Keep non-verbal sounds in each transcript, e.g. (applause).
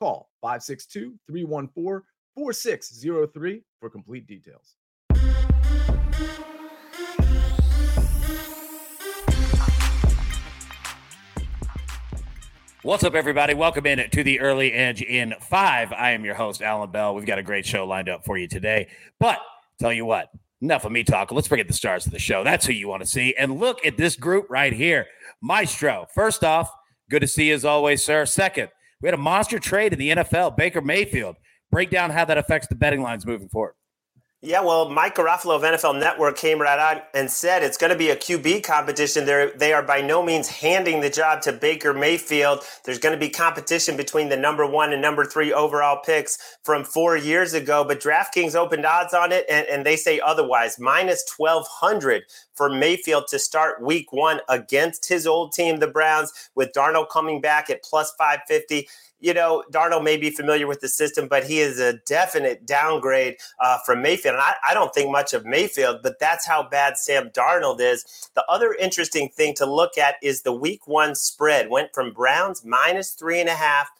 Call 562 314 4603 for complete details. What's up, everybody? Welcome in to the Early Edge in five. I am your host, Allan Bell. We've got a great show lined up for you today. But tell you what, enough of me talking. Let's in the stars of the show. That's who you want to see. And look at this group right here. Maestro, first off, good to see you as always, sir. Second, we had a monster trade in the NFL, Baker Mayfield. Break down how that affects the betting lines moving forward. Yeah, well, Mike Garafolo of NFL Network came right out and said it's going to be a QB competition. They're, they are by no means handing the job to Baker Mayfield. There's going to be competition between the number one and number three overall picks from four years ago, but DraftKings opened odds on it, and, and they say otherwise. Minus 1,200 for Mayfield to start week one against his old team, the Browns, with Darnold coming back at plus 550 you know, Darnold may be familiar with the system, but he is a definite downgrade uh, from Mayfield. And I, I, don't think much of Mayfield, but that's how bad Sam Darnold is. The other interesting thing to look at is the week one spread went from Browns minus three and a half.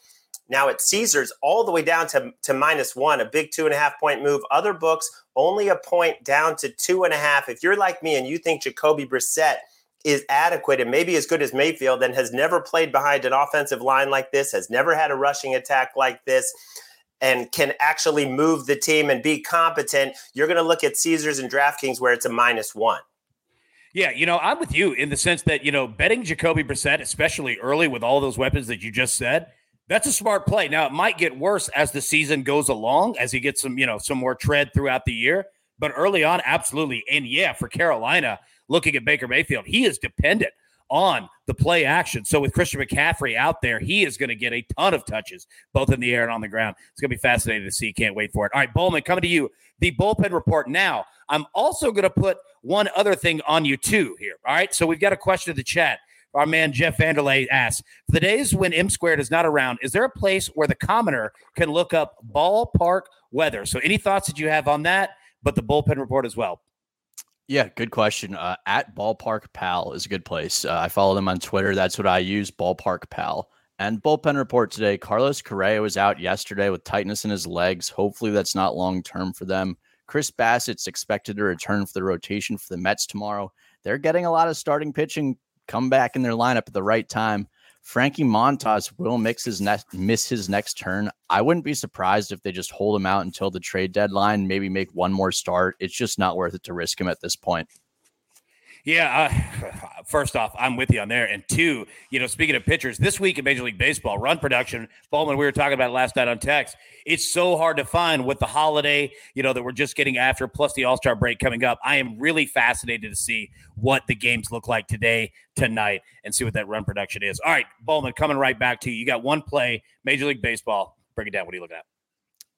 Now at Caesars, all the way down to, to minus one, a big two and a half point move. Other books, only a point down to two and a half. If you're like me and you think Jacoby Brissett is adequate and maybe as good as Mayfield and has never played behind an offensive line like this, has never had a rushing attack like this, and can actually move the team and be competent, you're going to look at Caesars and DraftKings where it's a minus one. Yeah, you know, I'm with you in the sense that, you know, betting Jacoby Brissett, especially early with all those weapons that you just said, that's a smart play. Now, it might get worse as the season goes along, as he gets some, you know, some more tread throughout the year. But early on, absolutely. And yeah, for Carolina, looking at Baker Mayfield, he is dependent on the play action. So with Christian McCaffrey out there, he is going to get a ton of touches, both in the air and on the ground. It's going to be fascinating to see. Can't wait for it. All right, Bollman, coming to you. The bullpen report now. I'm also going to put one other thing on you too here. All right. So we've got a question in the chat. Our man Jeff Vanderlei asks For the days when M squared is not around, is there a place where the commoner can look up ballpark weather? So any thoughts that you have on that, but the bullpen report as well? Yeah, good question. Uh, at Ballpark Pal is a good place. Uh, I follow them on Twitter. That's what I use, Ballpark Pal. And bullpen report today Carlos Correa was out yesterday with tightness in his legs. Hopefully, that's not long term for them. Chris Bassitt's expected to return for the rotation for the Mets tomorrow. They're getting a lot of starting pitching come back in their lineup at the right time. Frankie Montas will mix his next, miss his next turn. I wouldn't be surprised if they just hold him out until the trade deadline, maybe make one more start. It's just not worth it to risk him at this point. Yeah, (sighs) first off, I'm with you on there. And two, you know, speaking of pitchers, this week in Major League Baseball, run production, Bollman, we were talking about last night on text. It's so hard to find with the holiday, you know, that we're just getting after, plus the All Star break coming up. I am really fascinated to see what the games look like today, tonight, and see what that run production is. All right, Bollman, coming right back to you. You got one play, Major League Baseball. Bring it down. What are you looking at?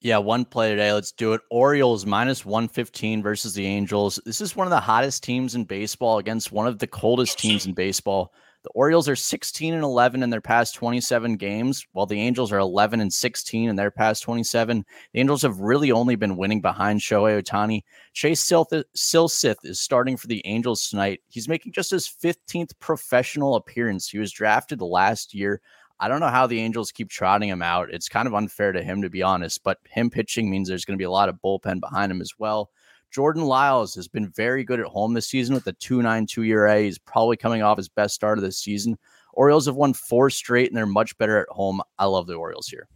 Yeah, one play today. Let's do it. Orioles minus 115 versus the Angels. This is one of the hottest teams in baseball against one of the coldest teams in baseball. The Orioles are 16 and 11 in their past 27 games, while the Angels are 11 and 16 in their past 27. The Angels have really only been winning behind Shohei Ohtani. Chase Silseth is starting for the Angels tonight. He's making just his 15th professional appearance. He was drafted last year. I don't know how the Angels keep trotting him out. It's kind of unfair to him, to be honest, but him pitching means there's going to be a lot of bullpen behind him as well. Jordan Lyles has been very good at home this season with a 2.92 ERA. He's probably coming off his best start of the season. Orioles have won four straight and they're much better at home. I love the Orioles here.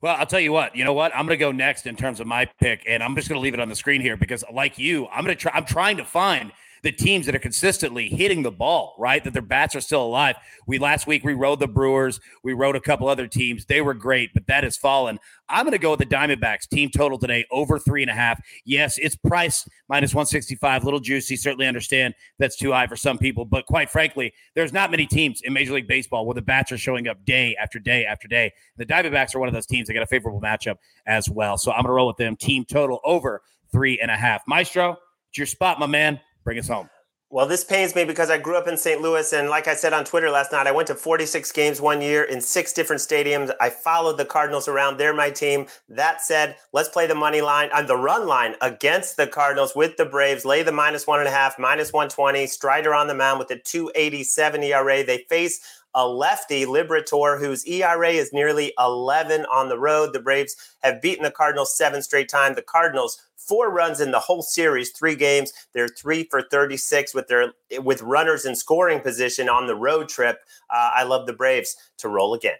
Well, I'll tell you what. You know what? I'm going to go next in terms of my pick, and I'm just going to leave it on the screen here because, like you, I'm going to try. I'm trying to find the teams that are consistently hitting the ball, right? That their bats are still alive. We last week we rode the Brewers, we rode a couple other teams. They were great, but that has fallen. I'm going to go with the Diamondbacks team total today over three and a half. Yes, it's price minus 165, little juicy. Certainly understand that's too high for some people, but quite frankly, there's not many teams in Major League Baseball where the bats are showing up day after day after day. The Diamondbacks are one of those teams that got a favorable matchup as well. So I'm going to roll with them. Team total over three and a half. Maestro, it's your spot, my man. Bring us home. Well, this pains me because I grew up in St. Louis, and like I said on Twitter last night, I went to 46 games one year in six different stadiums. I followed the Cardinals around; they're my team. That said, let's play the money line on uh, the run line against the Cardinals with the Braves. Lay the minus one and a half, minus 120. Strider on the mound with a 287 ERA. They face a lefty, Liberatore, whose ERA is nearly 11 on the road. The Braves have beaten the Cardinals seven straight times. The Cardinals four runs in the whole series, three games. They're three for 36 with their with runners in scoring position on the road trip. Uh, I love the Braves to roll again.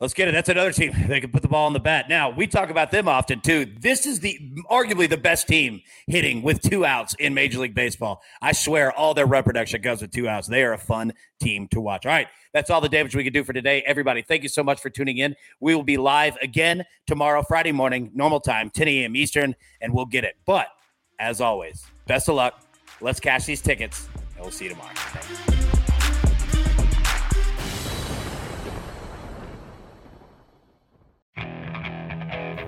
Let's get it. That's another team. (laughs) They can put the ball on the bat. Now, we talk about them often too. This is the arguably the best team hitting with two outs in Major League Baseball. I swear all their reproduction goes with two outs. They are a fun team to watch. All right. That's all the damage we can do for today. Everybody, thank you so much for tuning in. We will be live again tomorrow, Friday morning, normal time, 10 a.m. Eastern, and we'll get it. But as always, best of luck. Let's cash these tickets, and we'll see you tomorrow.